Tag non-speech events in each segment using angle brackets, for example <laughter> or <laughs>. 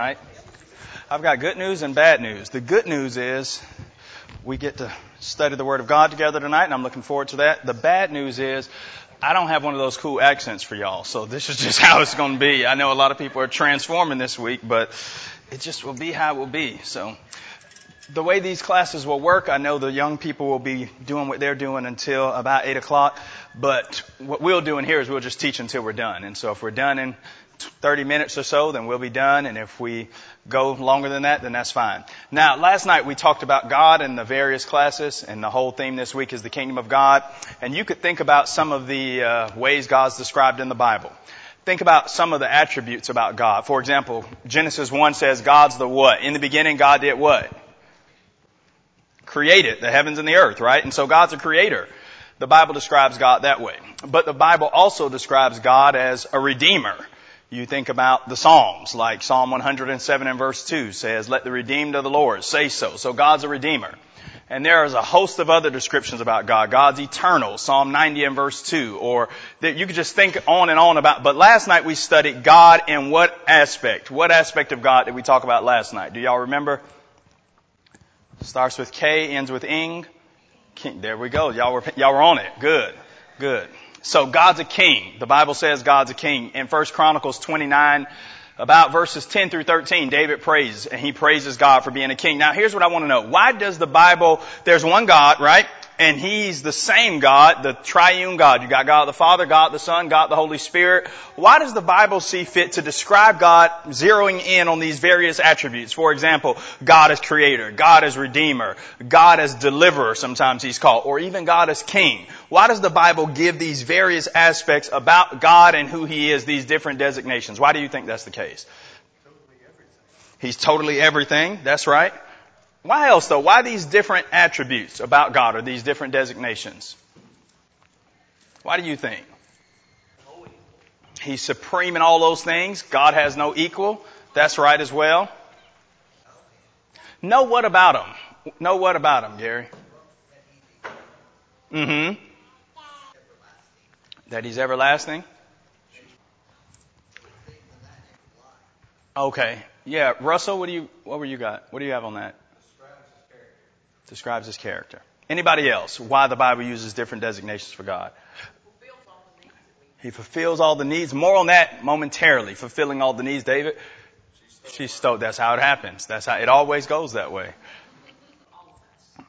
Right? I've got good news and bad news. The good news is we get to study the Word of God together tonight, and I'm looking forward to that. The bad news is I don't have one of those cool accents for y'all, so this is just <laughs> how it's going to be. I know a lot of people are transforming this week, but it just will be how it will be. So the way these classes will work, I know the young people will be doing what they're doing until about 8 o'clock, but what we'll do in here is we'll just teach until we're done. And so if we're done in 30 minutes or so, then we'll be done. And if we go longer than that, then that's fine. Now, last night we talked about God in the various classes, and the whole theme this week is the kingdom of God. And you could think about some of the uh, ways God's described in the Bible. Think about some of the attributes about God. For example, Genesis 1 says God's the what? In the beginning, God did what? Created the heavens and the earth, right? And so God's a creator. The Bible describes God that way. But the Bible also describes God as a redeemer. You think about the Psalms, like Psalm 107 and verse 2 says, let the redeemed of the Lord say so. So God's a redeemer. And there is a host of other descriptions about God. God's eternal, Psalm 90 and verse 2, or that you could just think on and on about. But last night we studied God in what aspect? What aspect of God did we talk about last night? Do y'all remember? Starts with K, ends with ing. King. There we go. Y'all were, y'all were on it. Good. Good. So God's a king. The Bible says God's a king. In 1 Chronicles 29, about verses 10 through 13, David prays, and he praises God for being a king. Now here's what I want to know. Why does the Bible, there's one God, right? And He's the same God, the triune God. You got God the Father, God the Son, God the Holy Spirit. Why does the Bible see fit to describe God zeroing in on these various attributes? For example, God as creator, God as redeemer, God as deliverer, sometimes He's called, or even God as king. Why does the Bible give these various aspects about God and who He is, these different designations? Why do you think that's the case? He's totally everything. That's right. Why else though? Why these different attributes about God or these different designations? Why do you think? He's supreme in all those things. God has no equal. That's right as well. Know what about him? Know what about him, Gary? Mm-hmm. That he's everlasting? Okay. Yeah, Russell, what do you what were you got? What do you have on that? Describes his character. Anybody else? Why the Bible uses different designations for God? He fulfills all the needs. More on that momentarily. Fulfilling all the needs, David. She's stoked. That's how it happens. That's how it always goes that way.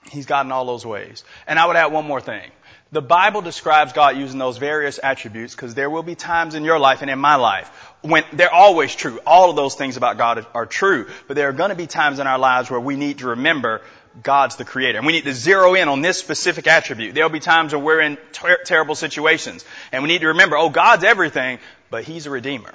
He's gotten all those ways. And I would add one more thing. The Bible describes God using those various attributes because there will be times in your life and in my life when they're always true. All of those things about God are true, but there are going to be times in our lives where we need to remember God's the creator. And we need to zero in on this specific attribute. There'll be times when we're in ter- terrible situations and we need to remember, oh, God's everything, but He's a redeemer.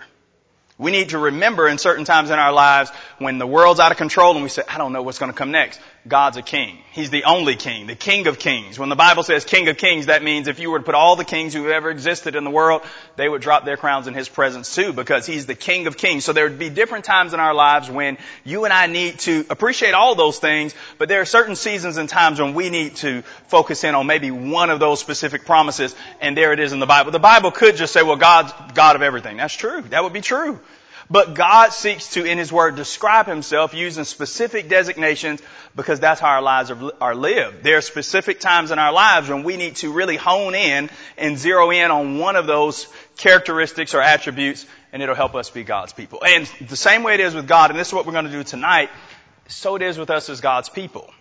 We need to remember in certain times in our lives when the world's out of control and we say, I don't know what's going to come next. God's a king. He's the only king, the king of kings. When the Bible says king of kings, that means if you were to put all the kings who have ever existed in the world, they would drop their crowns in his presence too because he's the king of kings. So there would be different times in our lives when you and I need to appreciate all those things, but there are certain seasons and times when we need to focus in on maybe one of those specific promises and there it is in the Bible. The Bible could just say, well, God's God of everything. That's true. That would be true. But God seeks to, in His Word, describe Himself using specific designations because that's how our lives are, are lived. There are specific times in our lives when we need to really hone in and zero in on one of those characteristics or attributes and it'll help us be God's people. And the same way it is with God, and this is what we're going to do tonight, so it is with us as God's people.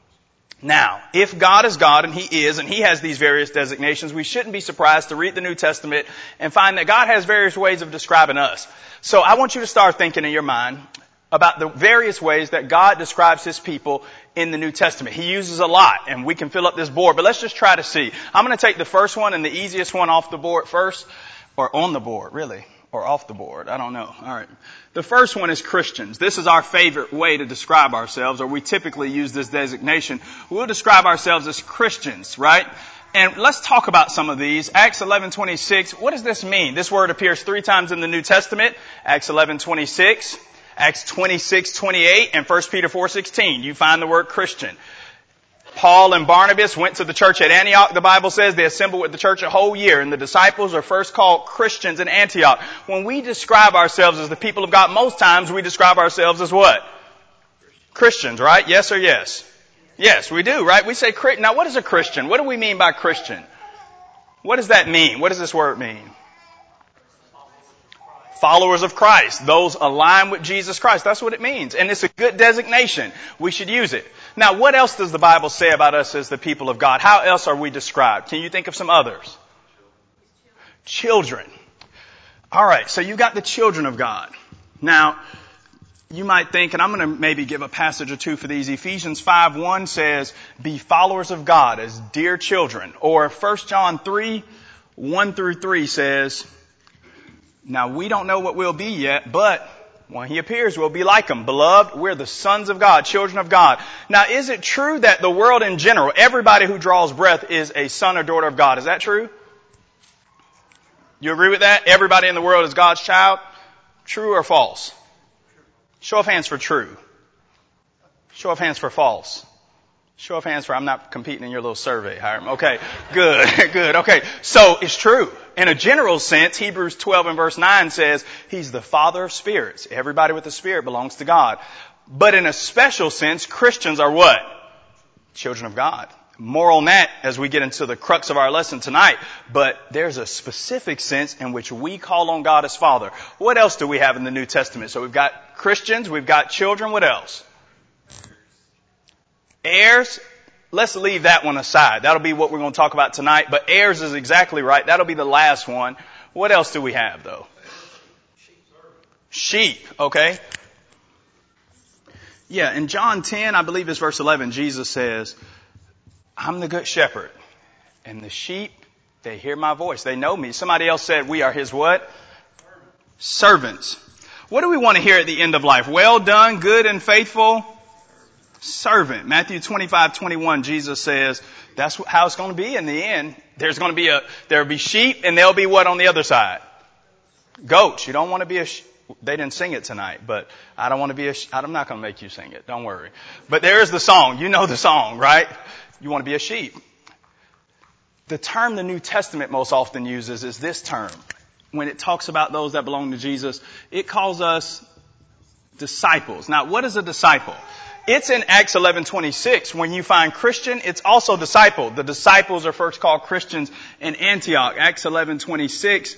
Now, if God is God, and He is, and He has these various designations, we shouldn't be surprised to read the New Testament and find that God has various ways of describing us. So I want you to start thinking in your mind about the various ways that God describes His people in the New Testament. He uses a lot, and we can fill up this board, but let's just try to see. I'm going to take the first one and the easiest one off the board first, or on the board, really, or off the board. I don't know. All right. The first one is Christians. This is our favorite way to describe ourselves, or we typically use this designation. We'll describe ourselves as Christians, right? And let's talk about some of these. Acts 11:26. What does this mean? This word appears three times in the New Testament. Acts 11:26, Acts 26:28, and 1 Peter 4:16. You find the word Christian. Paul and Barnabas went to the church at Antioch, the Bible says. They assembled with the church a whole year. And the disciples are first called Christians in Antioch. When we describe ourselves as the people of God, most times we describe ourselves as what? Christians, right? Yes or yes? Yes, we do, right? We say, now what is a Christian? What do we mean by Christian? What does that mean? What does this word mean? Followers of Christ. Those aligned with Jesus Christ. That's what it means. And it's a good designation. We should use it. Now, what else does the Bible say about us as the people of God? How else are we described? Can you think of some others? Children. Alright, so you got the children of God. Now, you might think, and I'm going to maybe give a passage or two for these. Ephesians 5 1 says, Be followers of God as dear children. Or 1 John 3 1 through 3 says, Now we don't know what we'll be yet, but when he appears, we'll be like him. Beloved, we're the sons of God, children of God. Now, is it true that the world in general, everybody who draws breath is a son or daughter of God? Is that true? You agree with that? Everybody in the world is God's child? True or false? Show of hands for true. Show of hands for false. Show of hands for I'm not competing in your little survey, Hiram. Okay, good, <laughs> good. Okay, so it's true. In a general sense, Hebrews 12 and verse 9 says He's the Father of spirits. Everybody with a spirit belongs to God. But in a special sense, Christians are what? Children of God more on that as we get into the crux of our lesson tonight, but there's a specific sense in which we call on God as Father. What else do we have in the New Testament? So we've got Christians, we've got children, what else? Heirs. Let's leave that one aside. That'll be what we're going to talk about tonight, but heirs is exactly right. That'll be the last one. What else do we have though? Sheep, okay? Yeah, in John 10, I believe it's verse 11, Jesus says, I'm the good shepherd. And the sheep, they hear my voice. They know me. Somebody else said we are his what? Servants. What do we want to hear at the end of life? Well done, good and faithful servant. Matthew 25, 21, Jesus says, that's how it's going to be in the end. There's going to be a, there'll be sheep and there'll be what on the other side? Goats. You don't want to be a, they didn't sing it tonight, but I don't want to be a, I'm not going to make you sing it. Don't worry. But there is the song. You know the song, right? You want to be a sheep. The term the New Testament most often uses is this term. When it talks about those that belong to Jesus, it calls us disciples. Now, what is a disciple? It's in Acts 11:26. When you find Christian, it's also disciple. The disciples are first called Christians in Antioch. Acts 11:26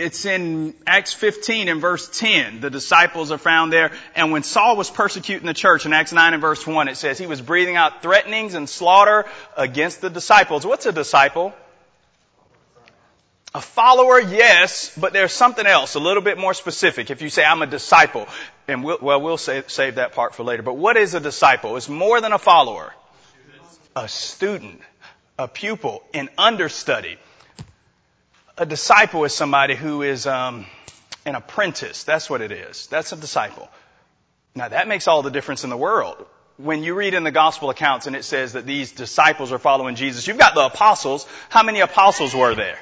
it's in Acts 15 and verse 10. The disciples are found there. And when Saul was persecuting the church in Acts 9 and verse 1, it says he was breathing out threatenings and slaughter against the disciples. What's a disciple? A follower, yes, but there's something else, a little bit more specific. If you say, I'm a disciple, and we'll, well, we'll save, save that part for later. But what is a disciple? It's more than a follower. A student, a pupil, an understudy a disciple is somebody who is um, an apprentice. That's what it is. That's a disciple. Now that makes all the difference in the world. When you read in the gospel accounts and it says that these disciples are following Jesus, you've got the apostles. How many apostles were there?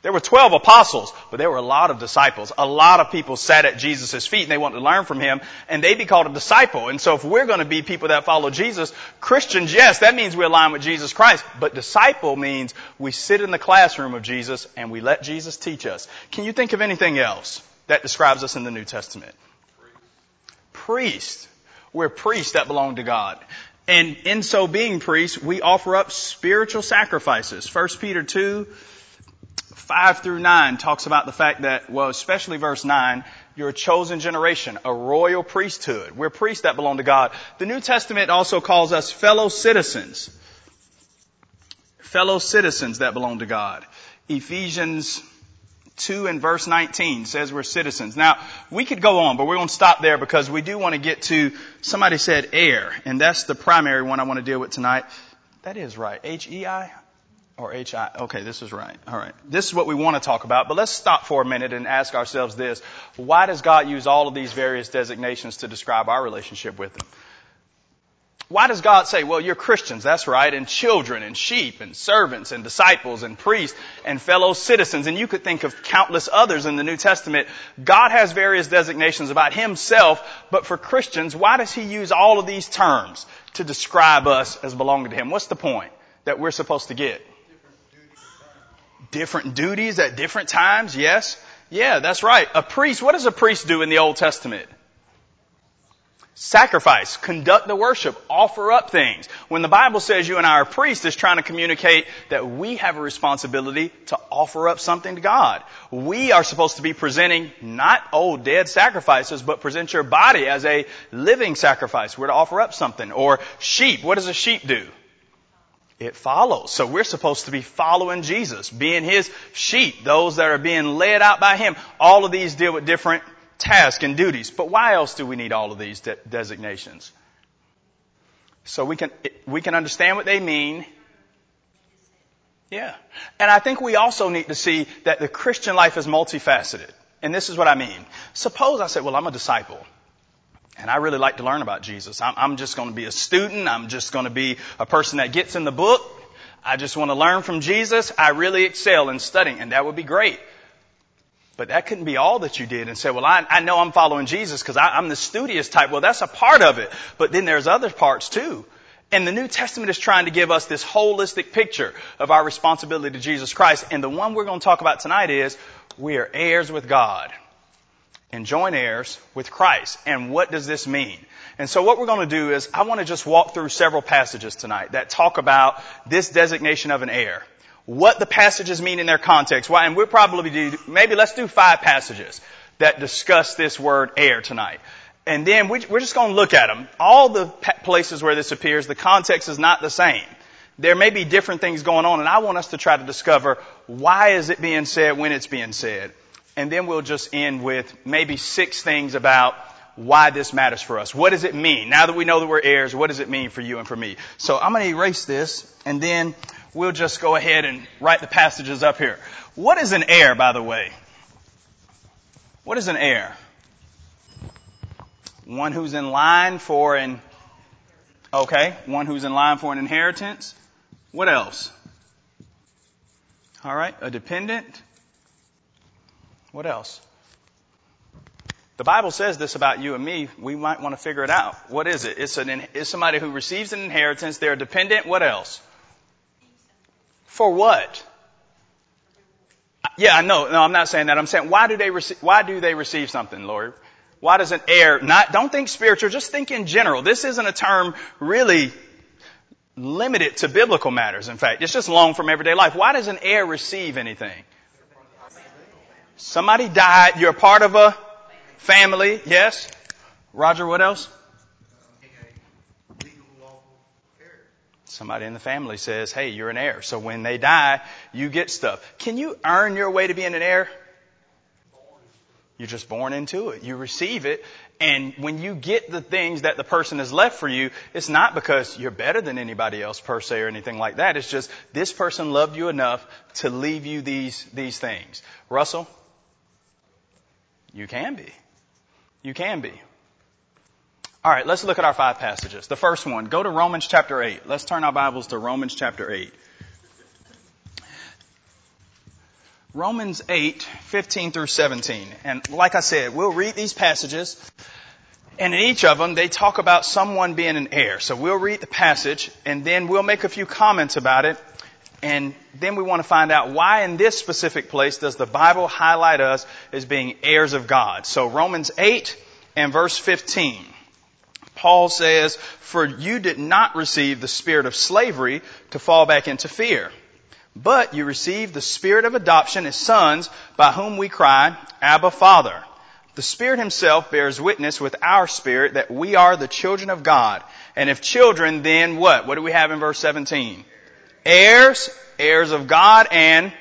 There were 12 apostles, but there were a lot of disciples. A lot of people sat at Jesus' feet and they wanted to learn from him and they'd be called a disciple. And so if we're going to be people that follow Jesus, Christians, yes, that means we align with Jesus Christ. But disciple means we sit in the classroom of Jesus and we let Jesus teach us. Can you think of anything else that describes us in the New Testament? Priest. We're priests that belong to God. And in so being priests, we offer up spiritual sacrifices. 1 Peter 2, 5 through 9 talks about the fact that, well, especially verse 9, you're a chosen generation, a royal priesthood. We're priests that belong to God. The New Testament also calls us fellow citizens. Fellow citizens that belong to God. Ephesians 2 and verse 19 says we're citizens. Now, we could go on, but we're going to stop there because we do want to get to, somebody said heir, and that's the primary one I want to deal with tonight. That is right. H-E-I? Or HI. Okay, this is right. All right. This is what we want to talk about, but let's stop for a minute and ask ourselves this. Why does God use all of these various designations to describe our relationship with Him? Why does God say, well, you're Christians, that's right, and children and sheep and servants and disciples and priests and fellow citizens, and you could think of countless others in the New Testament. God has various designations about Himself, but for Christians, why does He use all of these terms to describe us as belonging to Him? What's the point that we're supposed to get? Different duties at different times, yes? Yeah, that's right. A priest, what does a priest do in the Old Testament? Sacrifice, conduct the worship, offer up things. When the Bible says you and I are priests, it's trying to communicate that we have a responsibility to offer up something to God. We are supposed to be presenting not old dead sacrifices, but present your body as a living sacrifice. We're to offer up something. Or sheep, what does a sheep do? It follows. So we're supposed to be following Jesus, being His sheep, those that are being led out by Him. All of these deal with different tasks and duties. But why else do we need all of these de- designations? So we can, we can understand what they mean. Yeah. And I think we also need to see that the Christian life is multifaceted. And this is what I mean. Suppose I said, well, I'm a disciple. And I really like to learn about Jesus. I'm, I'm just going to be a student. I'm just going to be a person that gets in the book. I just want to learn from Jesus. I really excel in studying, and that would be great. But that couldn't be all that you did and say, well, I, I know I'm following Jesus because I'm the studious type. Well, that's a part of it. But then there's other parts too. And the New Testament is trying to give us this holistic picture of our responsibility to Jesus Christ. And the one we're going to talk about tonight is we are heirs with God and joint heirs with Christ. And what does this mean? And so what we're going to do is I want to just walk through several passages tonight that talk about this designation of an heir what the passages mean in their context. Why, and we'll probably do, maybe let's do five passages that discuss this word heir tonight. And then we, are just going to look at them. All the places where this appears, the context is not the same. There may be different things going on, and I want us to try to discover why is it being said when it's being said. And then we'll just end with maybe six things about why this matters for us. What does it mean? Now that we know that we're heirs, what does it mean for you and for me? So I'm going to erase this, and then we'll just go ahead and write the passages up here. What is an heir, by the way? What is an heir? One who's in line for an, okay, one who's in line for an inheritance. What else? All right, a dependent. What else? The Bible says this about you and me. We might want to figure it out. What is it? It's, an, it's somebody who receives an inheritance. They're dependent. What else? For what? Yeah, I know. no, I'm not saying that. I'm saying why do they receive, why do they receive something, Lord? Why does an heir not, don't think spiritual, just think in general. This isn't a term really limited to biblical matters. In fact, it's just long from everyday life. Why does an heir receive anything? Somebody died. You're part of a family. Yes. Roger, what else? Somebody in the family says, hey, you're an heir. So when they die, you get stuff. Can you earn your way to being an heir? You're just born into it. You receive it. And when you get the things that the person has left for you, it's not because you're better than anybody else per se or anything like that. It's just this person loved you enough to leave you these, these things. Russell? You can be. You can be. All right, let's look at our five passages. The first one, go to Romans chapter 8. Let's turn our Bibles to Romans chapter 8. Romans 8, 15 through 17. And like I said, we'll read these passages, and in each of them, they talk about someone being an heir. So we'll read the passage, and then we'll make a few comments about it, and then we want to find out why in this specific place does the Bible highlight us as being heirs of God. So Romans 8 and verse 15. Paul says, For you did not receive the spirit of slavery to fall back into fear, but you received the spirit of adoption as sons by whom we cry, Abba Father. The Spirit Himself bears witness with our spirit that we are the children of God. And if children, then what? What do we have in verse 17? Heirs, heirs of God, and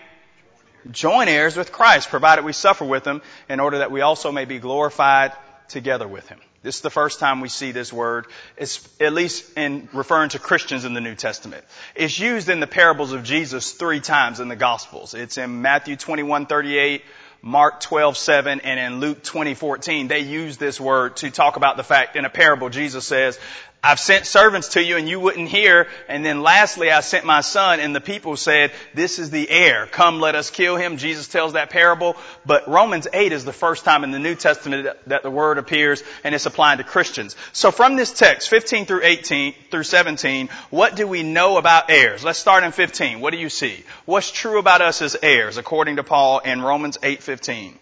joint heirs with Christ, provided we suffer with Him in order that we also may be glorified together with Him. This is the first time we see this word, it's, at least in referring to Christians in the New Testament. It's used in the parables of Jesus three times in the Gospels. It's in Matthew 21, 38, Mark 12:7 and in Luke 20:14 they use this word to talk about the fact in a parable Jesus says I've sent servants to you and you wouldn't hear. And then lastly, I sent my son and the people said, this is the heir. Come, let us kill him. Jesus tells that parable. But Romans 8 is the first time in the New Testament that the word appears and it's applying to Christians. So from this text, 15 through 18 through 17, what do we know about heirs? Let's start in 15. What do you see? What's true about us as heirs according to Paul in Romans 8:15?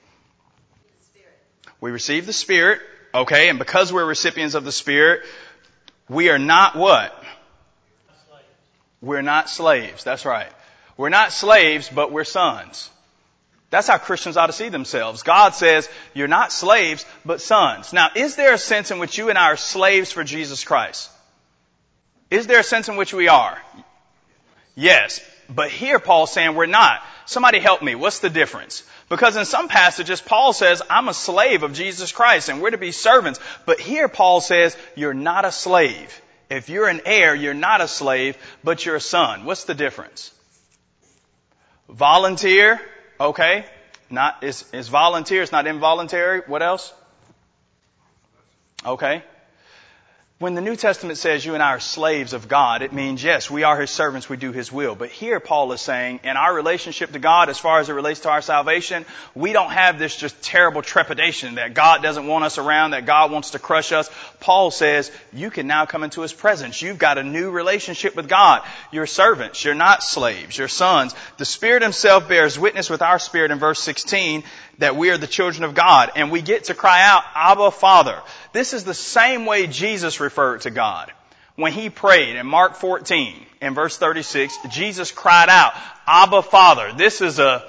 We receive the Spirit, okay, and because we're recipients of the Spirit, we are not what? We're not slaves. That's right. We're not slaves, but we're sons. That's how Christians ought to see themselves. God says, you're not slaves, but sons. Now, is there a sense in which you and I are slaves for Jesus Christ? Is there a sense in which we are? Yes. But here Paul's saying we're not. Somebody help me. What's the difference? Because in some passages, Paul says, I'm a slave of Jesus Christ and we're to be servants. But here Paul says, you're not a slave. If you're an heir, you're not a slave, but you're a son. What's the difference? Volunteer, okay. Not, is, is volunteer, it's not involuntary. What else? Okay. When the New Testament says you and I are slaves of God, it means yes, we are His servants, we do His will. But here Paul is saying, in our relationship to God, as far as it relates to our salvation, we don't have this just terrible trepidation that God doesn't want us around, that God wants to crush us. Paul says, you can now come into His presence. You've got a new relationship with God. You're servants. You're not slaves. You're sons. The Spirit Himself bears witness with our spirit in verse 16 that we are the children of God and we get to cry out, Abba Father. This is the same way Jesus referred to God. When he prayed in Mark 14 in verse 36, Jesus cried out, Abba Father. This is a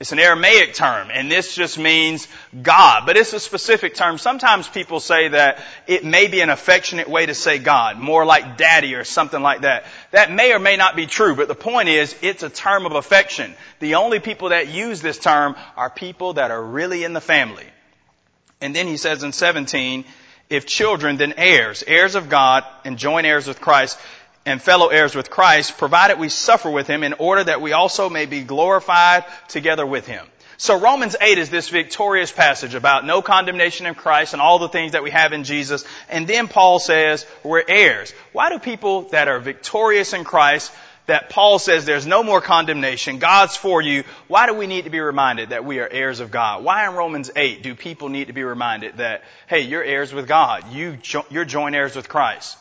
it's an Aramaic term, and this just means God, but it's a specific term. Sometimes people say that it may be an affectionate way to say God, more like daddy or something like that. That may or may not be true, but the point is, it's a term of affection. The only people that use this term are people that are really in the family. And then he says in 17, if children, then heirs, heirs of God and joint heirs with Christ, and fellow heirs with Christ, provided we suffer with him in order that we also may be glorified together with him. So Romans 8 is this victorious passage about no condemnation in Christ and all the things that we have in Jesus. And then Paul says we're heirs. Why do people that are victorious in Christ, that Paul says there's no more condemnation, God's for you, why do we need to be reminded that we are heirs of God? Why in Romans 8 do people need to be reminded that, hey, you're heirs with God, you, you're joint heirs with Christ?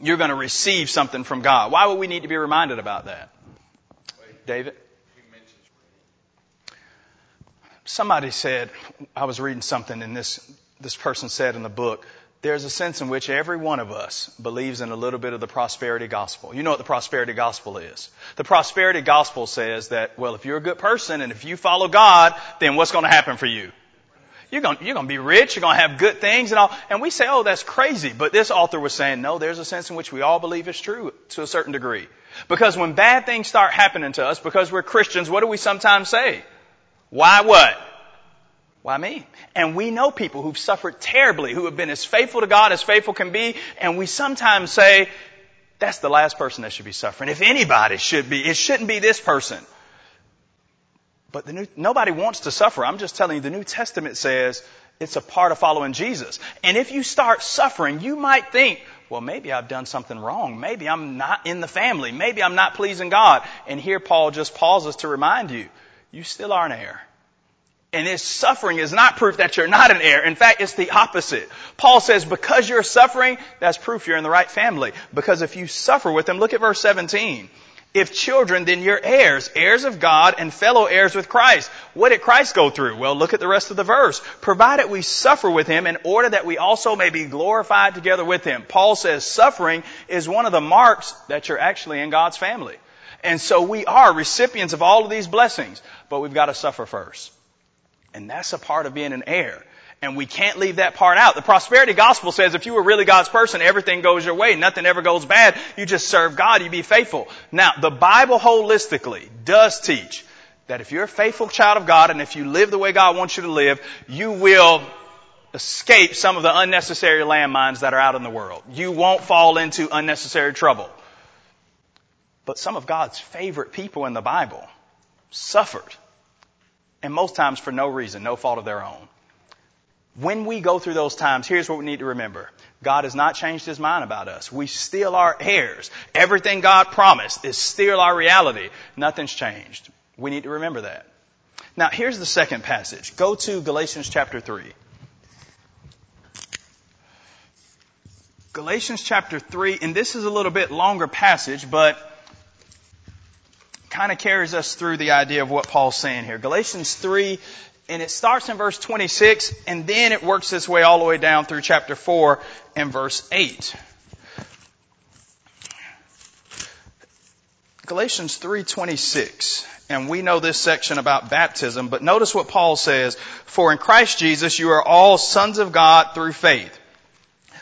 You're going to receive something from God. Why would we need to be reminded about that? David? Somebody said, I was reading something and this, this person said in the book, there's a sense in which every one of us believes in a little bit of the prosperity gospel. You know what the prosperity gospel is. The prosperity gospel says that, well, if you're a good person and if you follow God, then what's going to happen for you? You're going, you're going to be rich. You're going to have good things and all. And we say, oh, that's crazy. But this author was saying, no, there's a sense in which we all believe it's true to a certain degree. Because when bad things start happening to us, because we're Christians, what do we sometimes say? Why what? Why me? And we know people who've suffered terribly, who have been as faithful to God as faithful can be, and we sometimes say, that's the last person that should be suffering. If anybody should be, it shouldn't be this person. But new, nobody wants to suffer. I'm just telling you, the New Testament says it's a part of following Jesus. And if you start suffering, you might think, well, maybe I've done something wrong. Maybe I'm not in the family. Maybe I'm not pleasing God. And here Paul just pauses to remind you, you still are an heir. And this suffering is not proof that you're not an heir. In fact, it's the opposite. Paul says, because you're suffering, that's proof you're in the right family. Because if you suffer with him, look at verse 17. If children, then you're heirs, heirs of God and fellow heirs with Christ. What did Christ go through? Well, look at the rest of the verse. Provided we suffer with him in order that we also may be glorified together with him. Paul says suffering is one of the marks that you're actually in God's family. And so we are recipients of all of these blessings, but we've got to suffer first. And that's a part of being an heir. And we can't leave that part out. The prosperity gospel says if you were really God's person, everything goes your way. Nothing ever goes bad. You just serve God. You be faithful. Now, the Bible holistically does teach that if you're a faithful child of God and if you live the way God wants you to live, you will escape some of the unnecessary landmines that are out in the world. You won't fall into unnecessary trouble. But some of God's favorite people in the Bible suffered And most times for no reason, no fault of their own. When we go through those times, here's what we need to remember. God has not changed his mind about us. We still are heirs. Everything God promised is still our reality. Nothing's changed. We need to remember that. Now, here's the second passage. Go to Galatians chapter 3. Galatians chapter 3, and this is a little bit longer passage, but kind of carries us through the idea of what Paul's saying here. Galatians 3, and it starts in verse 26, and then it works its way all the way down through chapter 4 and verse 8. Galatians 3:26 and we know this section about baptism but notice what Paul says for in Christ Jesus you are all sons of God through faith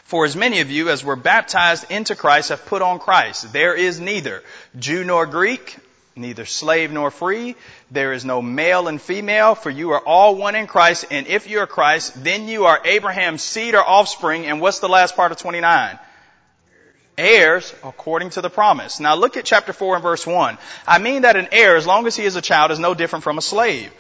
for as many of you as were baptized into Christ have put on Christ there is neither Jew nor Greek neither slave nor free there is no male and female for you are all one in Christ and if you are Christ then you are Abraham's seed or offspring and what's the last part of 29 heirs according to the promise. Now look at chapter 4 and verse 1. I mean that an heir, as long as he is a child, is no different from a slave.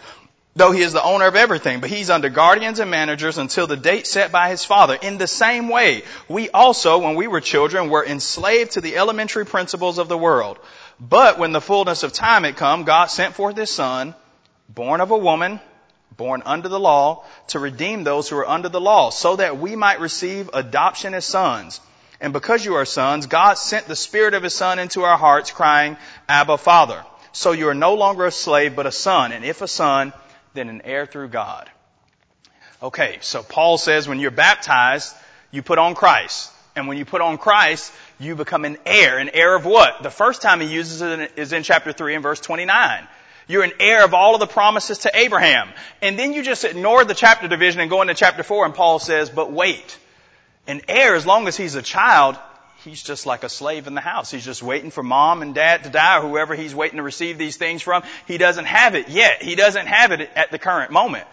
Though he is the owner of everything, but he's under guardians and managers until the date set by his father. In the same way, we also, when we were children, were enslaved to the elementary principles of the world. But when the fullness of time had come, God sent forth his son, born of a woman, born under the law, to redeem those who are under the law, so that we might receive adoption as sons. And because you are sons, God sent the Spirit of His Son into our hearts, crying, Abba, Father. So you are no longer a slave, but a son. And if a son, then an heir through God. Okay, so Paul says when you're baptized, you put on Christ. And when you put on Christ, you become an heir. An heir of what? The first time he uses it is in chapter 3 and verse 29. You're an heir of all of the promises to Abraham. And then you just ignore the chapter division and go into chapter 4 and Paul says, but wait. An heir, as long as he's a child, he's just like a slave in the house. He's just waiting for mom and dad to die or whoever he's waiting to receive these things from. He doesn't have it yet. He doesn't have it at the current moment.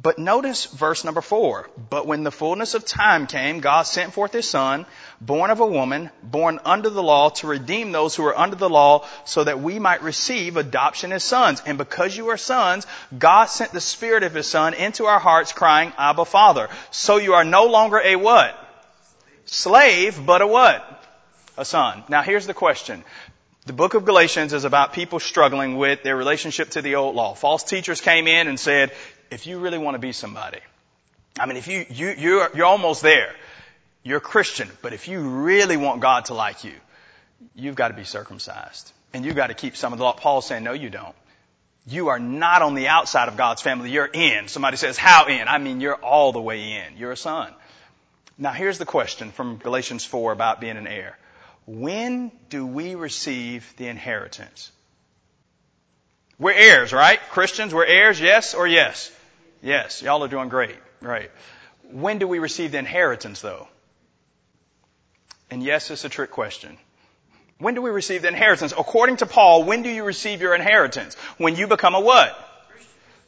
But notice verse number four. But when the fullness of time came, God sent forth his son, born of a woman, born under the law, to redeem those who are under the law, so that we might receive adoption as sons. And because you are sons, God sent the spirit of his son into our hearts, crying, Abba Father. So you are no longer a what? Slave, but a what? A son. Now here's the question. The book of Galatians is about people struggling with their relationship to the old law. False teachers came in and said, if you really want to be somebody, I mean, if you, you, you're, you're almost there. You're a Christian, but if you really want God to like you, you've got to be circumcised. And you've got to keep some of the law. Paul's saying, no, you don't. You are not on the outside of God's family. You're in. Somebody says, how in? I mean, you're all the way in. You're a son. Now here's the question from Galatians 4 about being an heir. When do we receive the inheritance? We're heirs, right? Christians, we're heirs, yes or yes? Yes. Y'all are doing great. Right. When do we receive the inheritance though? And yes, it's a trick question. When do we receive the inheritance? According to Paul, when do you receive your inheritance? When you become a what?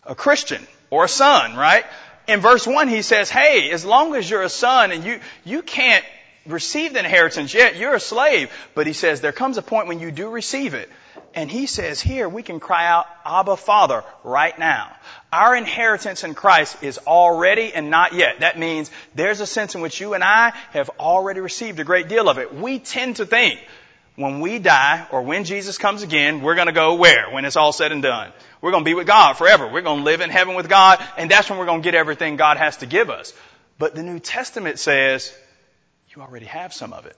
A Christian or a son, right? In verse 1 he says, hey, as long as you're a son and you, you can't receive the inheritance yet, you're a slave. But he says there comes a point when you do receive it. And he says here we can cry out, Abba Father, right now. Our inheritance in Christ is already and not yet. That means there's a sense in which you and I have already received a great deal of it. We tend to think when we die or when Jesus comes again, we're going to go where when it's all said and done? We're going to be with God forever. We're going to live in heaven with God and that's when we're going to get everything God has to give us. But the New Testament says you already have some of it.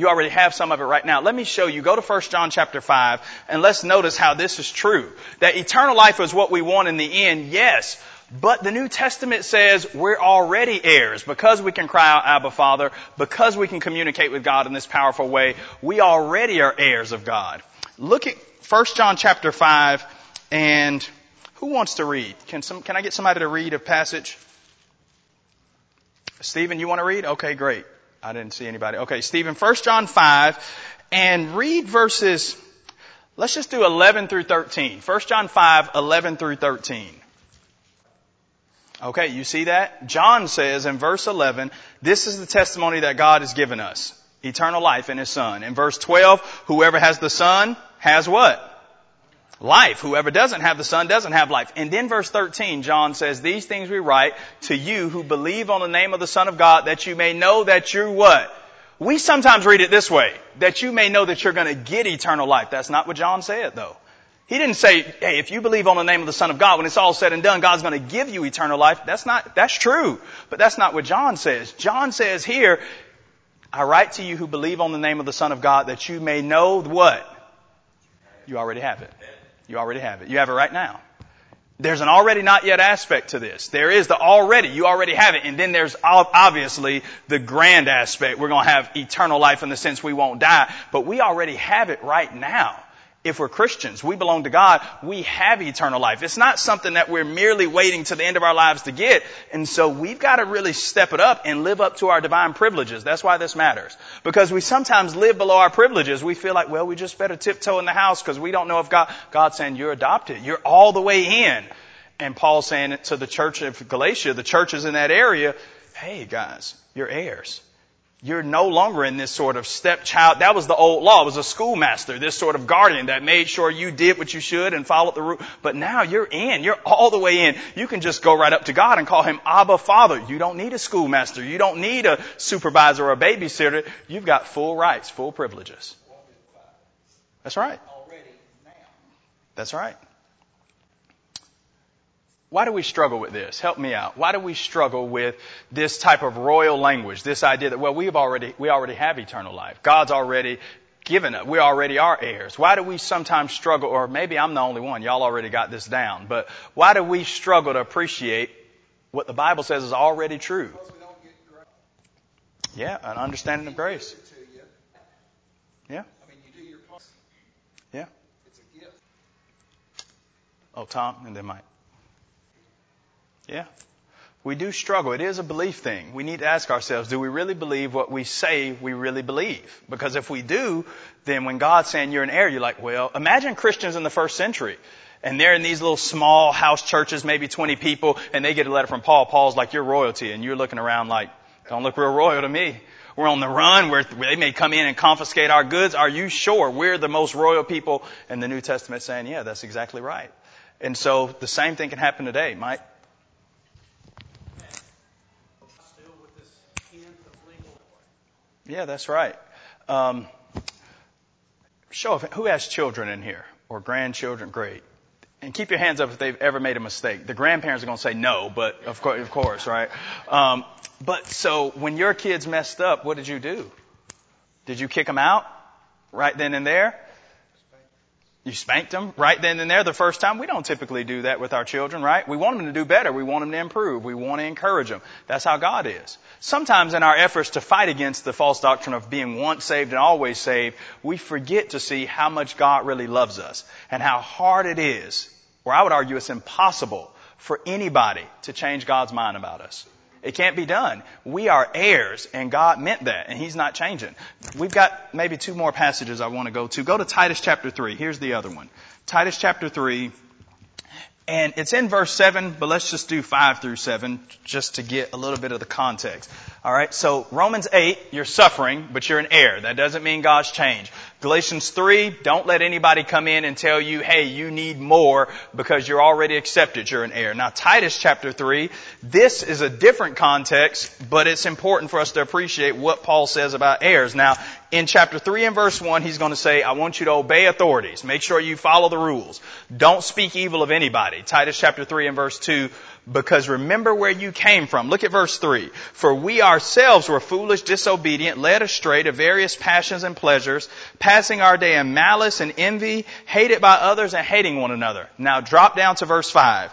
You already have some of it right now. Let me show you. Go to 1 John chapter 5 and let's notice how this is true. That eternal life is what we want in the end, yes. But the New Testament says we're already heirs because we can cry out Abba Father, because we can communicate with God in this powerful way. We already are heirs of God. Look at 1 John chapter 5 and who wants to read? Can some, can I get somebody to read a passage? Stephen, you want to read? Okay, great. I didn't see anybody. Okay, Stephen, 1 John 5, and read verses, let's just do 11 through 13. 1 John 5, 11 through 13. Okay, you see that? John says in verse 11, this is the testimony that God has given us. Eternal life in His Son. In verse 12, whoever has the Son has what? Life. Whoever doesn't have the Son doesn't have life. And then verse 13, John says, these things we write to you who believe on the name of the Son of God that you may know that you're what? We sometimes read it this way, that you may know that you're going to get eternal life. That's not what John said though. He didn't say, hey, if you believe on the name of the Son of God, when it's all said and done, God's going to give you eternal life. That's not, that's true. But that's not what John says. John says here, I write to you who believe on the name of the Son of God that you may know what? You already have it. You already have it. You have it right now. There's an already not yet aspect to this. There is the already. You already have it. And then there's obviously the grand aspect. We're going to have eternal life in the sense we won't die. But we already have it right now if we're Christians, we belong to God, we have eternal life. It's not something that we're merely waiting to the end of our lives to get. And so we've got to really step it up and live up to our divine privileges. That's why this matters. Because we sometimes live below our privileges. We feel like, well, we just better tiptoe in the house because we don't know if God, God's saying you're adopted. You're all the way in. And Paul's saying to the church of Galatia, the churches in that area, hey guys, you're heirs. You're no longer in this sort of stepchild. That was the old law. It was a schoolmaster, this sort of guardian that made sure you did what you should and followed the rule. But now you're in. You're all the way in. You can just go right up to God and call him Abba Father. You don't need a schoolmaster. You don't need a supervisor or a babysitter. You've got full rights, full privileges. That's right. That's right. Why do we struggle with this? Help me out. Why do we struggle with this type of royal language? This idea that, well, we've already, we already have eternal life. God's already given it. We already are heirs. Why do we sometimes struggle, or maybe I'm the only one, y'all already got this down, but why do we struggle to appreciate what the Bible says is already true? Yeah, an understanding of grace. Yeah. Yeah. It's a gift. Oh, Tom, and then Mike. Yeah. We do struggle. It is a belief thing. We need to ask ourselves, do we really believe what we say we really believe? Because if we do, then when God's saying you're an heir, you're like, well, imagine Christians in the first century. And they're in these little small house churches, maybe 20 people, and they get a letter from Paul. Paul's like, you're royalty. And you're looking around like, don't look real royal to me. We're on the run. We're, they may come in and confiscate our goods. Are you sure we're the most royal people? And the New Testament saying, yeah, that's exactly right. And so the same thing can happen today, Mike. Yeah, that's right. Um, show of who has children in here or grandchildren. Great. And keep your hands up if they've ever made a mistake. The grandparents are going to say no, but of course, of course, right? Um, but so when your kids messed up, what did you do? Did you kick them out right then and there? You spanked them right then and there the first time. We don't typically do that with our children, right? We want them to do better. We want them to improve. We want to encourage them. That's how God is. Sometimes in our efforts to fight against the false doctrine of being once saved and always saved, we forget to see how much God really loves us and how hard it is, or I would argue it's impossible for anybody to change God's mind about us. It can't be done. We are heirs, and God meant that, and He's not changing. We've got maybe two more passages I want to go to. Go to Titus chapter 3. Here's the other one. Titus chapter 3. And it's in verse 7, but let's just do 5 through 7 just to get a little bit of the context. Alright, so Romans 8, you're suffering, but you're an heir. That doesn't mean God's changed. Galatians 3, don't let anybody come in and tell you, hey, you need more because you're already accepted, you're an heir. Now Titus chapter 3, this is a different context, but it's important for us to appreciate what Paul says about heirs. Now, in chapter 3 and verse 1, he's going to say, I want you to obey authorities. Make sure you follow the rules. Don't speak evil of anybody. Titus chapter 3 and verse 2, because remember where you came from. Look at verse 3. For we ourselves were foolish, disobedient, led astray to various passions and pleasures, passing our day in malice and envy, hated by others and hating one another. Now drop down to verse 5.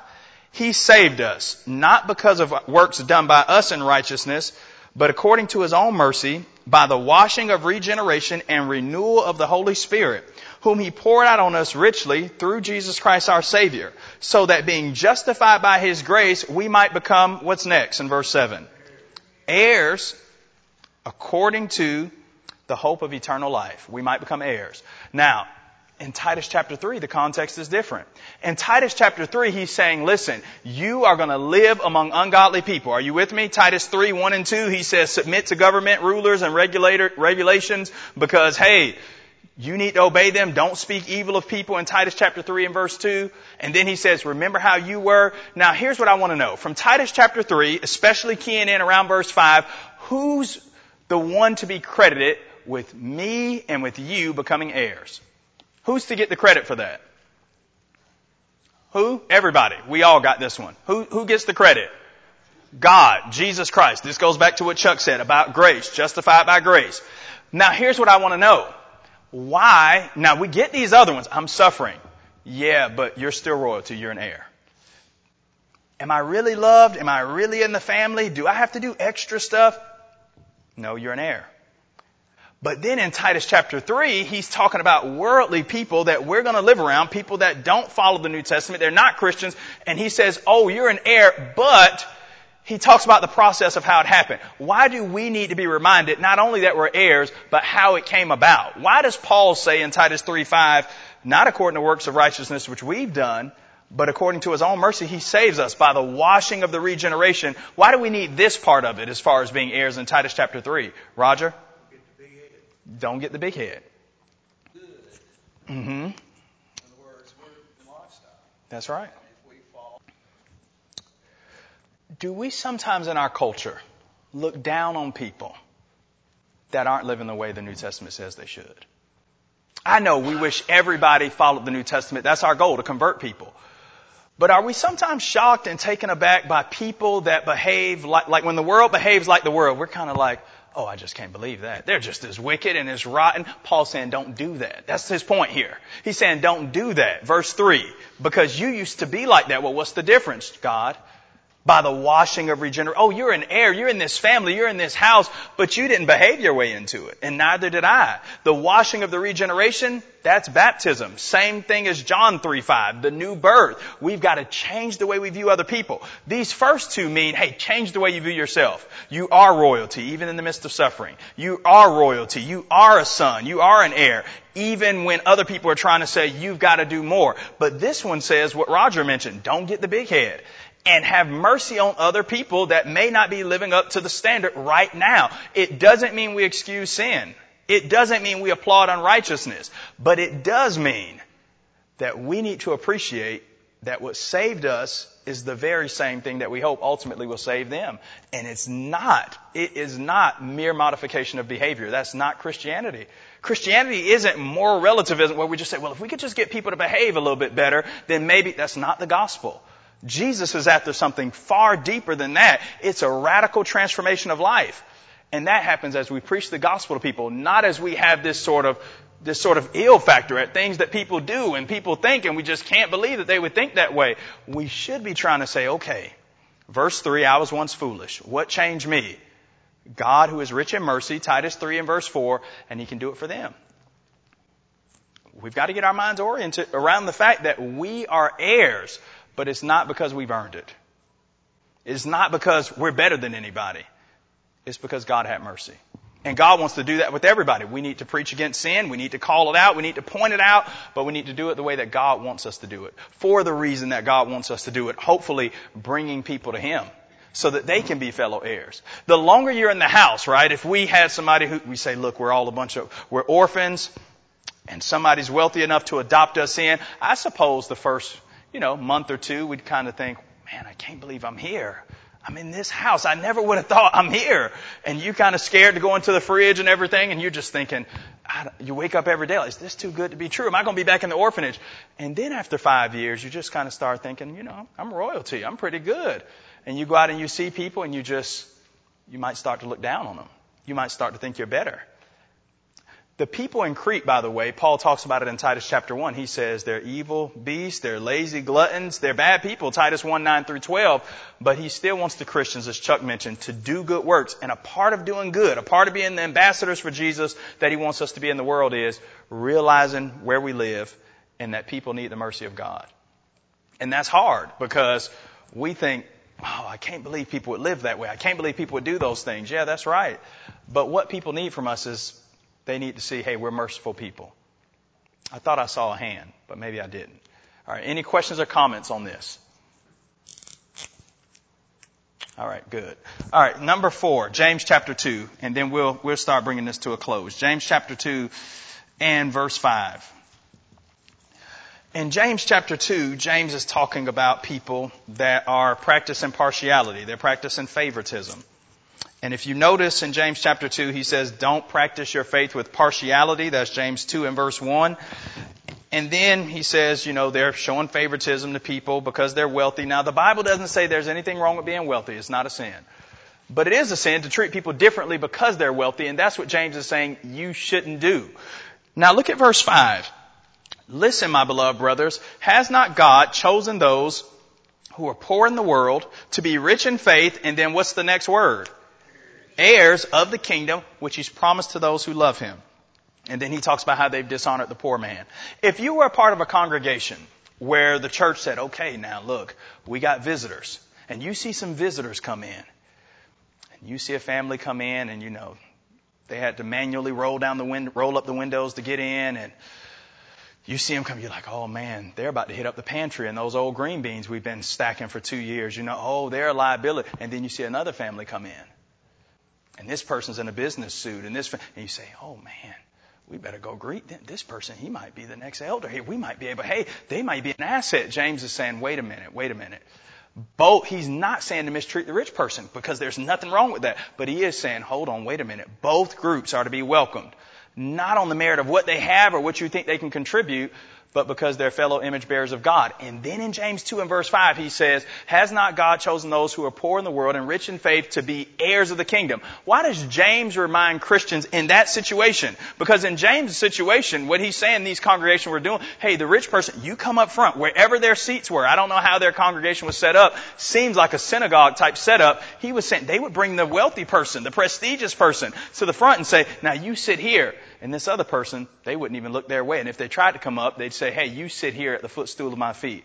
He saved us, not because of works done by us in righteousness, but according to his own mercy, by the washing of regeneration and renewal of the Holy Spirit whom he poured out on us richly through Jesus Christ our Savior, so that being justified by his grace, we might become, what's next in verse 7? Heirs according to the hope of eternal life. We might become heirs. Now, in Titus chapter 3, the context is different. In Titus chapter 3, he's saying, listen, you are going to live among ungodly people. Are you with me? Titus 3, 1 and 2, he says, submit to government rulers and regulator, regulations because, hey, You need to obey them. Don't speak evil of people in Titus chapter 3 and verse 2. And then he says, remember how you were. Now here's what I want to know. From Titus chapter 3, especially keying in around verse 5, who's the one to be credited with me and with you becoming heirs? Who's to get the credit for that? Who? Everybody. We all got this one. Who, who gets the credit? God, Jesus Christ. This goes back to what Chuck said about grace, justified by grace. Now here's what I want to know. Why? Now we get these other ones. I'm suffering. Yeah, but you're still royalty. You're an heir. Am I really loved? Am I really in the family? Do I have to do extra stuff? No, you're an heir. But then in Titus chapter 3, he's talking about worldly people that we're going to live around, people that don't follow the New Testament, they're not Christians, and he says, oh, you're an heir, but he talks about the process of how it happened. Why do we need to be reminded not only that we're heirs, but how it came about? Why does Paul say in Titus 3:5, not according to works of righteousness which we've done, but according to his own mercy, he saves us by the washing of the regeneration. Why do we need this part of it as far as being heirs in Titus chapter 3? Roger? Don't get the big head. Mm-hmm. That's right. Do we sometimes in our culture look down on people that aren't living the way the New Testament says they should? I know we wish everybody followed the New Testament. That's our goal, to convert people. But are we sometimes shocked and taken aback by people that behave like, like when the world behaves like the world, we're kind of like, Oh, I just can't believe that. They're just as wicked and as rotten. Paul's saying don't do that. That's his point here. He's saying don't do that. Verse 3. Because you used to be like that. Well, what's the difference, God? By the washing of regeneration. Oh, you're an heir. You're in this family. You're in this house, but you didn't behave your way into it. And neither did I. The washing of the regeneration, that's baptism. Same thing as John 3 5, the new birth. We've got to change the way we view other people. These first two mean, hey, change the way you view yourself. You are royalty, even in the midst of suffering. You are royalty. You are a son. You are an heir even when other people are trying to say you've got to do more. But this one says what Roger mentioned, don't get the big head and have mercy on other people that may not be living up to the standard right now. It doesn't mean we excuse sin. It doesn't mean we applaud unrighteousness. But it does mean that we need to appreciate that what saved us is the very same thing that we hope ultimately will save them. And it's not, it is not mere modification of behavior. That's not Christianity. Christianity isn't moral relativism where we just say, well, if we could just get people to behave a little bit better, then maybe that's not the gospel. Jesus is after something far deeper than that. It's a radical transformation of life. And that happens as we preach the gospel to people, not as we have this sort of this sort of ill factor at things that people do and people think and we just can't believe that they would think that way. We should be trying to say, okay, verse 3, I was once foolish. What changed me? God who is rich in mercy, Titus 3 and verse 4, and he can do it for them. We've got to get our minds oriented around the fact that we are heirs but it's not because we've earned it. It's not because we're better than anybody. It's because God had mercy. And God wants to do that with everybody. We need to preach against sin. We need to call it out. We need to point it out. But we need to do it the way that God wants us to do it. For the reason that God wants us to do it. Hopefully bringing people to Him. So that they can be fellow heirs. The longer you're in the house, right? If we had somebody who, we say, look, we're all a bunch of, we're orphans. And somebody's wealthy enough to adopt us in. I suppose the first you know, month or two, we'd kind of think, man, I can't believe I'm here. I'm in this house. I never would have thought I'm here. And you kind of scared to go into the fridge and everything, and you're just thinking, you wake up every day, like, is this too good to be true? Am I going to be back in the orphanage? And then after five years, you just kind of start thinking, you know, I'm royalty. I'm pretty good. And you go out and you see people and you just, you might start to look down on them. You might start to think you're better. The people in Crete, by the way, Paul talks about it in Titus chapter 1. He says they're evil beasts, they're lazy gluttons, they're bad people, Titus 1, 9 through 12. But he still wants the Christians, as Chuck mentioned, to do good works. And a part of doing good, a part of being the ambassadors for Jesus that he wants us to be in the world is realizing where we live and that people need the mercy of God. And that's hard because we think, oh, I can't believe people would live that way. I can't believe people would do those things. Yeah, that's right. But what people need from us is they need to see, hey, we're merciful people. I thought I saw a hand, but maybe I didn't. All right, any questions or comments on this? All right, good. All right, number four, James chapter two, and then we'll we'll start bringing this to a close. James chapter two and verse 5. In James chapter 2, James is talking about people that are practicing partiality. They're practicing favoritism. And if you notice in James chapter 2, he says, don't practice your faith with partiality. That's James 2 and verse 1. And then he says, you know, they're showing favoritism to people because they're wealthy. Now, the Bible doesn't say there's anything wrong with being wealthy. It's not a sin. But it is a sin to treat people differently because they're wealthy, and that's what James is saying you shouldn't do. Now look at verse 5. Listen, my beloved brothers, has not God chosen those who are poor in the world to be rich in faith, and then what's the next word? Heirs of the kingdom which he's promised to those who love him. And then he talks about how they've dishonored the poor man. If you were a part of a congregation where the church said, okay, now look, we got visitors, and you see some visitors come in, and you see a family come in, and you know, they had to manually roll down the wind, roll up the windows to get in, and you see them come, you're like, oh man, they're about to hit up the pantry and those old green beans we've been stacking for two years. You know, oh, they're a liability. And then you see another family come in and this person's in a business suit, and this, and you say, oh man, we better go greet this person. He might be the next elder. Hey, we might be able, hey, they might be an asset. James is saying, wait a minute, wait a minute. Both, he's not saying to mistreat the rich person because there's nothing wrong with that. But he is saying, hold on, wait a minute. Both groups are to be welcomed. Not on the merit of what they have or what you think they can contribute, but because they're fellow image bearers of God. And then in James 2 and verse 5, he says, Has not God chosen those who are poor in the world and rich in faith to be heirs of the kingdom? Why does James remind Christians in that situation? Because in James' situation, what he's saying these congregations were doing, hey, the rich person, you come up front, wherever their seats were. I don't know how their congregation was set up. Seems like a synagogue type setup. He was saying they would bring the wealthy person, the prestigious person to the front and say, now you sit here. And this other person, they wouldn't even look their way. And if they tried to come up, they'd say, hey, you sit here at the footstool of my feet.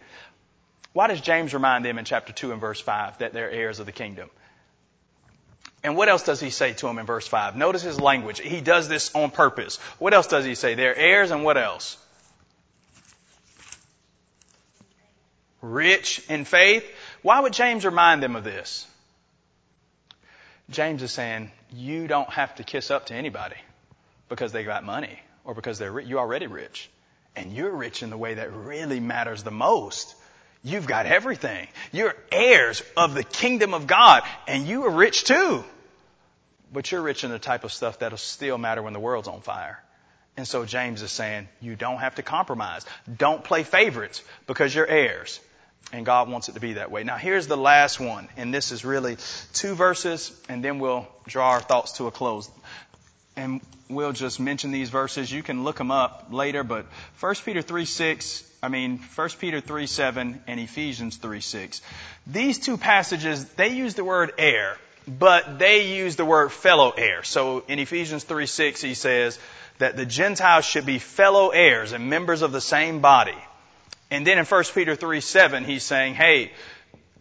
Why does James remind them in chapter 2 and verse 5 that they're heirs of the kingdom? And what else does he say to them in verse 5? Notice his language. He does this on purpose. What else does he say? They're heirs and what else? Rich in faith. Why would James remind them of this? James is saying, you don't have to kiss up to anybody because they got money or because they're you're already rich. And you're rich in the way that really matters the most. You've got everything. You're heirs of the kingdom of God and you are rich too. But you're rich in the type of stuff that'll still matter when the world's on fire. And so James is saying, you don't have to compromise. Don't play favorites because you're heirs. And God wants it to be that way. Now here's the last one, and this is really two verses, and then we'll draw our thoughts to a close and we'll just mention these verses. You can look them up later, but 1 Peter 3 6, I mean, 1 Peter 3 7 and Ephesians 3 6. These two passages, they use the word heir, but they use the word fellow heir. So in Ephesians 3 6, he says that the Gentiles should be fellow heirs and members of the same body. And then in 1 Peter 3 7, he's saying, hey,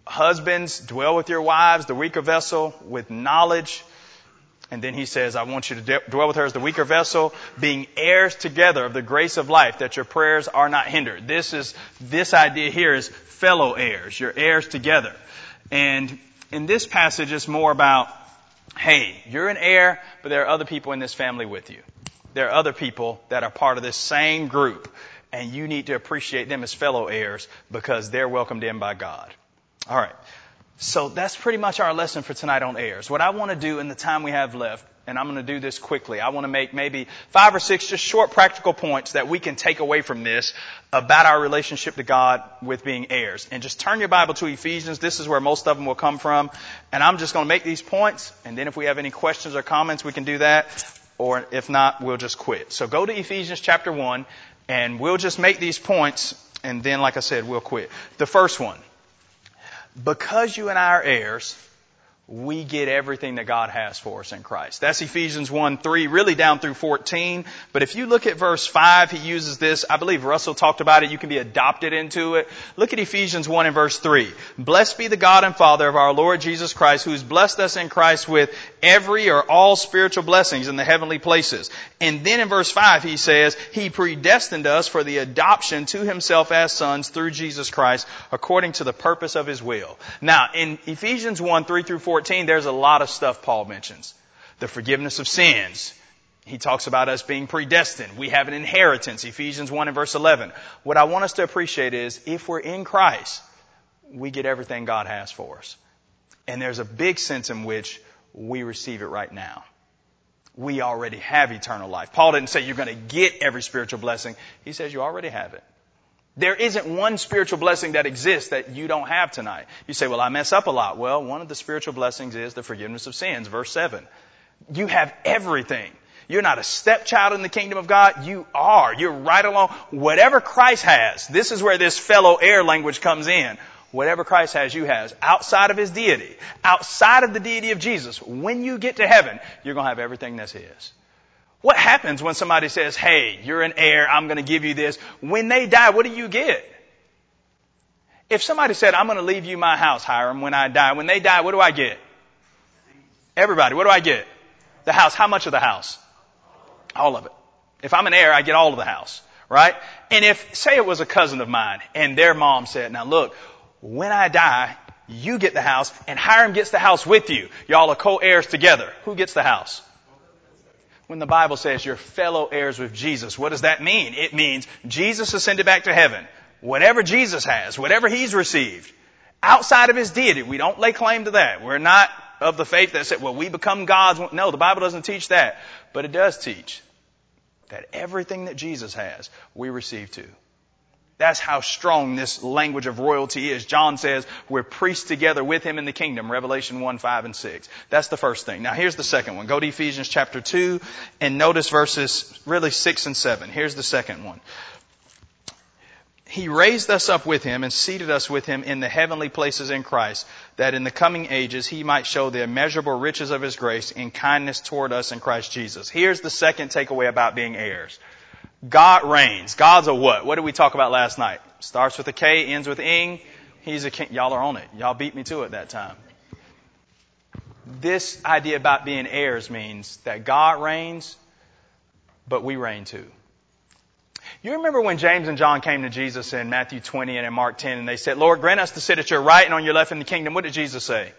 husbands, dwell with your wives, the weaker vessel, with knowledge and then he says, I want you to de- dwell with her as the weaker vessel, being heirs together of the grace of life, that your prayers are not hindered. This is, this idea here is fellow heirs. You're heirs together. And in this passage, it's more about, hey, you're an heir, but there are other people in this family with you. There are other people that are part of this same group, and you need to appreciate them as fellow heirs because they're welcomed in by God. All right. So that's pretty much our lesson for tonight on heirs. What I want to do in the time we have left, and I'm going to do this quickly, I want to make maybe five or six just short practical points that we can take away from this about our relationship to God with being heirs. And just turn your Bible to Ephesians. This is where most of them will come from. And I'm just going to make these points, and then if we have any questions or comments, we can do that. Or if not, we'll just quit. So go to Ephesians chapter 1, and we'll just make these points, and then, like I said, we'll quit. The first one because you and I are heirs, we get everything that God has for us in Christ. That's Ephesians 1, 3, really down through 14. But if you look at verse 5, he uses this. I believe Russell talked about it. You can be adopted into it. Look at Ephesians 1 and verse 3. Blessed be the God and Father of our Lord Jesus Christ, who's blessed us in Christ with every or all spiritual blessings in the heavenly places. And then in verse 5, he says, He predestined us for the adoption to Himself as sons through Jesus Christ, according to the purpose of His will. Now, in Ephesians 1, 3 through 14, 14, there's a lot of stuff Paul mentions. The forgiveness of sins, He talks about us being predestined. We have an inheritance, Ephesians 1 and verse 11. What I want us to appreciate is if we're in Christ, we get everything God has for us. And there's a big sense in which we receive it right now. We already have eternal life. Paul didn't say you're going to get every spiritual blessing. He says you already have it. There isn't one spiritual blessing that exists that you don't have tonight. You say, well, I mess up a lot. Well, one of the spiritual blessings is the forgiveness of sins, verse 7. You have everything. You're not a stepchild in the kingdom of God. You are. You're right along. Whatever Christ has, this is where this fellow heir language comes in. Whatever Christ has, you has. Outside of His deity, outside of the deity of Jesus, when you get to heaven, you're going to have everything that's His. What happens when somebody says, hey, you're an heir, I'm going to give you this? When they die, what do you get? If somebody said, I'm going to leave you my house, Hiram, when I die, when they die, what do I get? Everybody, what do I get? The house. How much of the house? All of it. If I'm an heir, I get all of the house, right? And if, say it was a cousin of mine, and their mom said, now look, when I die, you get the house, and Hiram gets the house with you. Y'all are co-heirs together. Who gets the house? When the Bible says you're fellow heirs with Jesus, what does that mean? It means Jesus ascended back to heaven. Whatever Jesus has, whatever he's received, outside of his deity, we don't lay claim to that. We're not of the faith that said, well, we become gods. No, the Bible doesn't teach that. But it does teach that everything that Jesus has, we receive too. That's how strong this language of royalty is. John says we're priests together with him in the kingdom, Revelation 1, 5, and 6. That's the first thing. Now here's the second one. Go to Ephesians chapter 2 and notice verses really 6 and 7. Here's the second one. He raised us up with him and seated us with him in the heavenly places in Christ, that in the coming ages he might show the immeasurable riches of his grace in kindness toward us in Christ Jesus. Here's the second takeaway about being heirs. God reigns. God's a what? What did we talk about last night? Starts with a K, ends with ing. He's a king. Y'all are on it. Y'all beat me to it that time. This idea about being heirs means that God reigns, but we reign too. You remember when James and John came to Jesus in Matthew 20 and in Mark 10 and they said, Lord, grant us to sit at your right and on your left in the kingdom. What did Jesus say?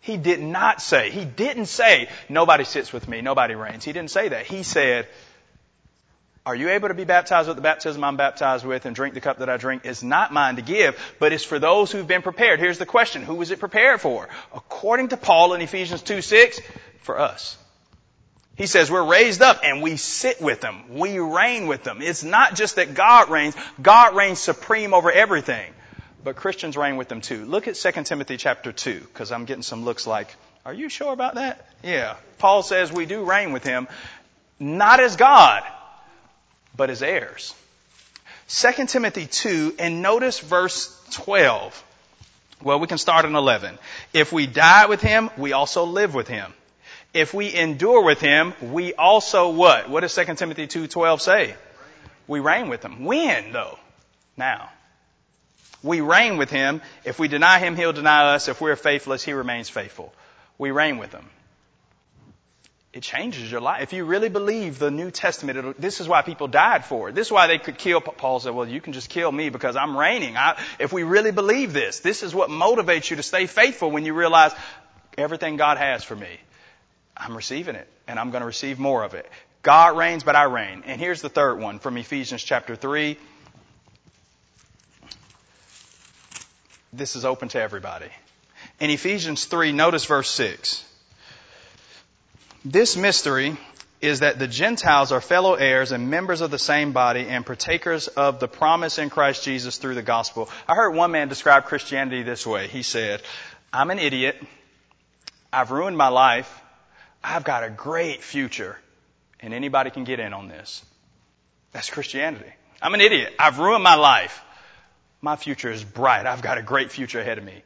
He did not say, he didn't say, nobody sits with me, nobody reigns. He didn't say that. He said, are you able to be baptized with the baptism I'm baptized with and drink the cup that I drink? Is not mine to give, but it's for those who've been prepared. Here's the question. Who was it prepared for? According to Paul in Ephesians 2, 6, for us. He says we're raised up and we sit with them. We reign with them. It's not just that God reigns. God reigns supreme over everything. But Christians reign with them too. Look at 2 Timothy chapter 2, because I'm getting some looks like, are you sure about that? Yeah. Paul says we do reign with him, not as God, but as heirs. 2 Timothy 2, and notice verse 12. Well, we can start in 11. If we die with him, we also live with him if we endure with him, we also what? What does 2 Timothy 2.12 say? We reign with him. When though? Now. We reign with him. If we deny him, he'll deny us. If we're faithless, he remains faithful. We reign with him. It changes your life. If you really believe the New Testament, this is why people died for it. This is why they could kill. Paul said, well, you can just kill me because I'm reigning. I, if we really believe this, this is what motivates you to stay faithful when you realize everything God has for me. I'm receiving it and I'm going to receive more of it. God reigns, but I reign. And here's the third one from Ephesians chapter 3. This is open to everybody. In Ephesians 3, notice verse 6. This mystery is that the Gentiles are fellow heirs and members of the same body and partakers of the promise in Christ Jesus through the gospel. I heard one man describe Christianity this way. He said, I'm an idiot. I've ruined my life. I've got a great future and anybody can get in on this. That's Christianity. I'm an idiot. I've ruined my life. My future is bright. I've got a great future ahead of me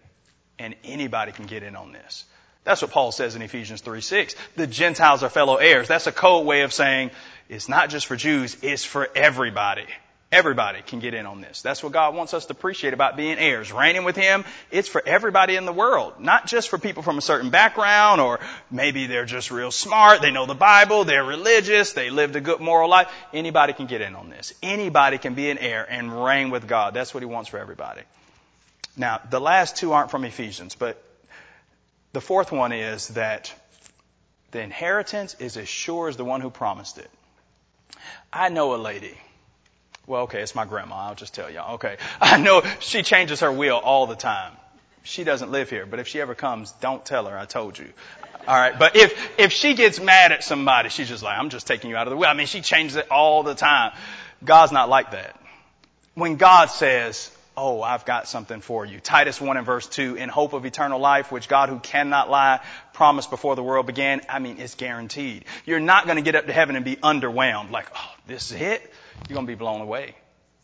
and anybody can get in on this. That's what Paul says in Ephesians 3 6. The Gentiles are fellow heirs. That's a code way of saying it's not just for Jews, it's for everybody. Everybody can get in on this. That's what God wants us to appreciate about being heirs. Reigning with Him, it's for everybody in the world. Not just for people from a certain background or maybe they're just real smart, they know the Bible, they're religious, they lived a good moral life. Anybody can get in on this. Anybody can be an heir and reign with God. That's what He wants for everybody. Now, the last two aren't from Ephesians, but the fourth one is that the inheritance is as sure as the one who promised it. I know a lady. Well, okay, it's my grandma. I'll just tell y'all. Okay. <laughs> I know she changes her will all the time. She doesn't live here, but if she ever comes, don't tell her I told you. All right. But if, if she gets mad at somebody, she's just like, I'm just taking you out of the will. I mean, she changes it all the time. God's not like that. When God says, Oh, I've got something for you. Titus 1 and verse 2, in hope of eternal life, which God who cannot lie promised before the world began. I mean, it's guaranteed. You're not going to get up to heaven and be underwhelmed. Like, oh, this is it? You're going to be blown away.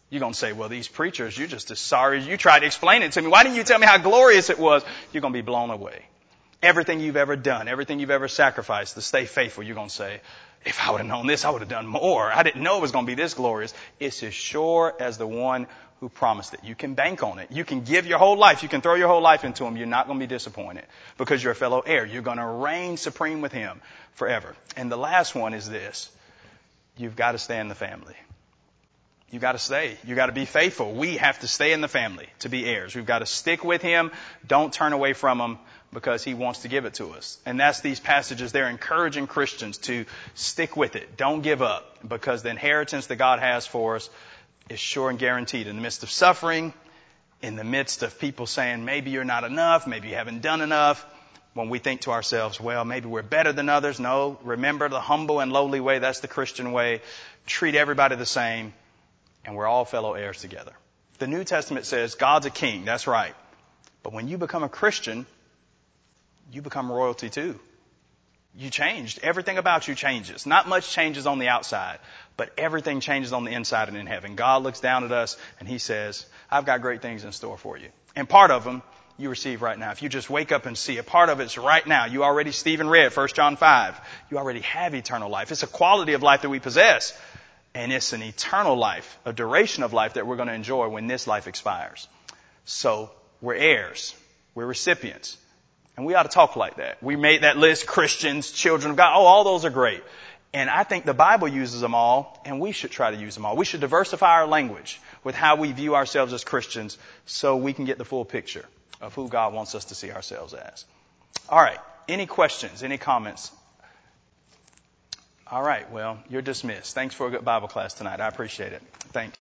You're going to say, well, these preachers, you're just as sorry as you tried to explain it to me. Why didn't you tell me how glorious it was? You're going to be blown away. Everything you've ever done, everything you've ever sacrificed to stay faithful, you're going to say, if I would have known this, I would have done more. I didn't know it was going to be this glorious. It's as sure as the one who promised it. You can bank on it. You can give your whole life. You can throw your whole life into him. You're not going to be disappointed because you're a fellow heir. You're going to reign supreme with him forever. And the last one is this. You've got to stay in the family. You got to stay. You got to be faithful. We have to stay in the family to be heirs. We've got to stick with him. Don't turn away from him because he wants to give it to us. And that's these passages. They're encouraging Christians to stick with it. Don't give up because the inheritance that God has for us is sure and guaranteed. In the midst of suffering, in the midst of people saying, maybe you're not enough, maybe you haven't done enough, when we think to ourselves, well, maybe we're better than others. No, remember the humble and lowly way. That's the Christian way. Treat everybody the same and we're all fellow heirs together. The New Testament says God's a king. That's right. But when you become a Christian, you become royalty too. You changed. Everything about you changes. Not much changes on the outside, but everything changes on the inside and in heaven. God looks down at us and He says, I've got great things in store for you. And part of them you receive right now. If you just wake up and see a part of it's right now. You already, Stephen read 1 John 5. You already have eternal life. It's a quality of life that we possess. And it's an eternal life, a duration of life that we're going to enjoy when this life expires. So we're heirs. We're recipients. And we ought to talk like that. We made that list, Christians, children of God. Oh, all those are great. And I think the Bible uses them all, and we should try to use them all. We should diversify our language with how we view ourselves as Christians so we can get the full picture of who God wants us to see ourselves as. All right. Any questions? Any comments all right. Well, you're dismissed. Thanks for a good Bible class tonight. I appreciate it. Thanks.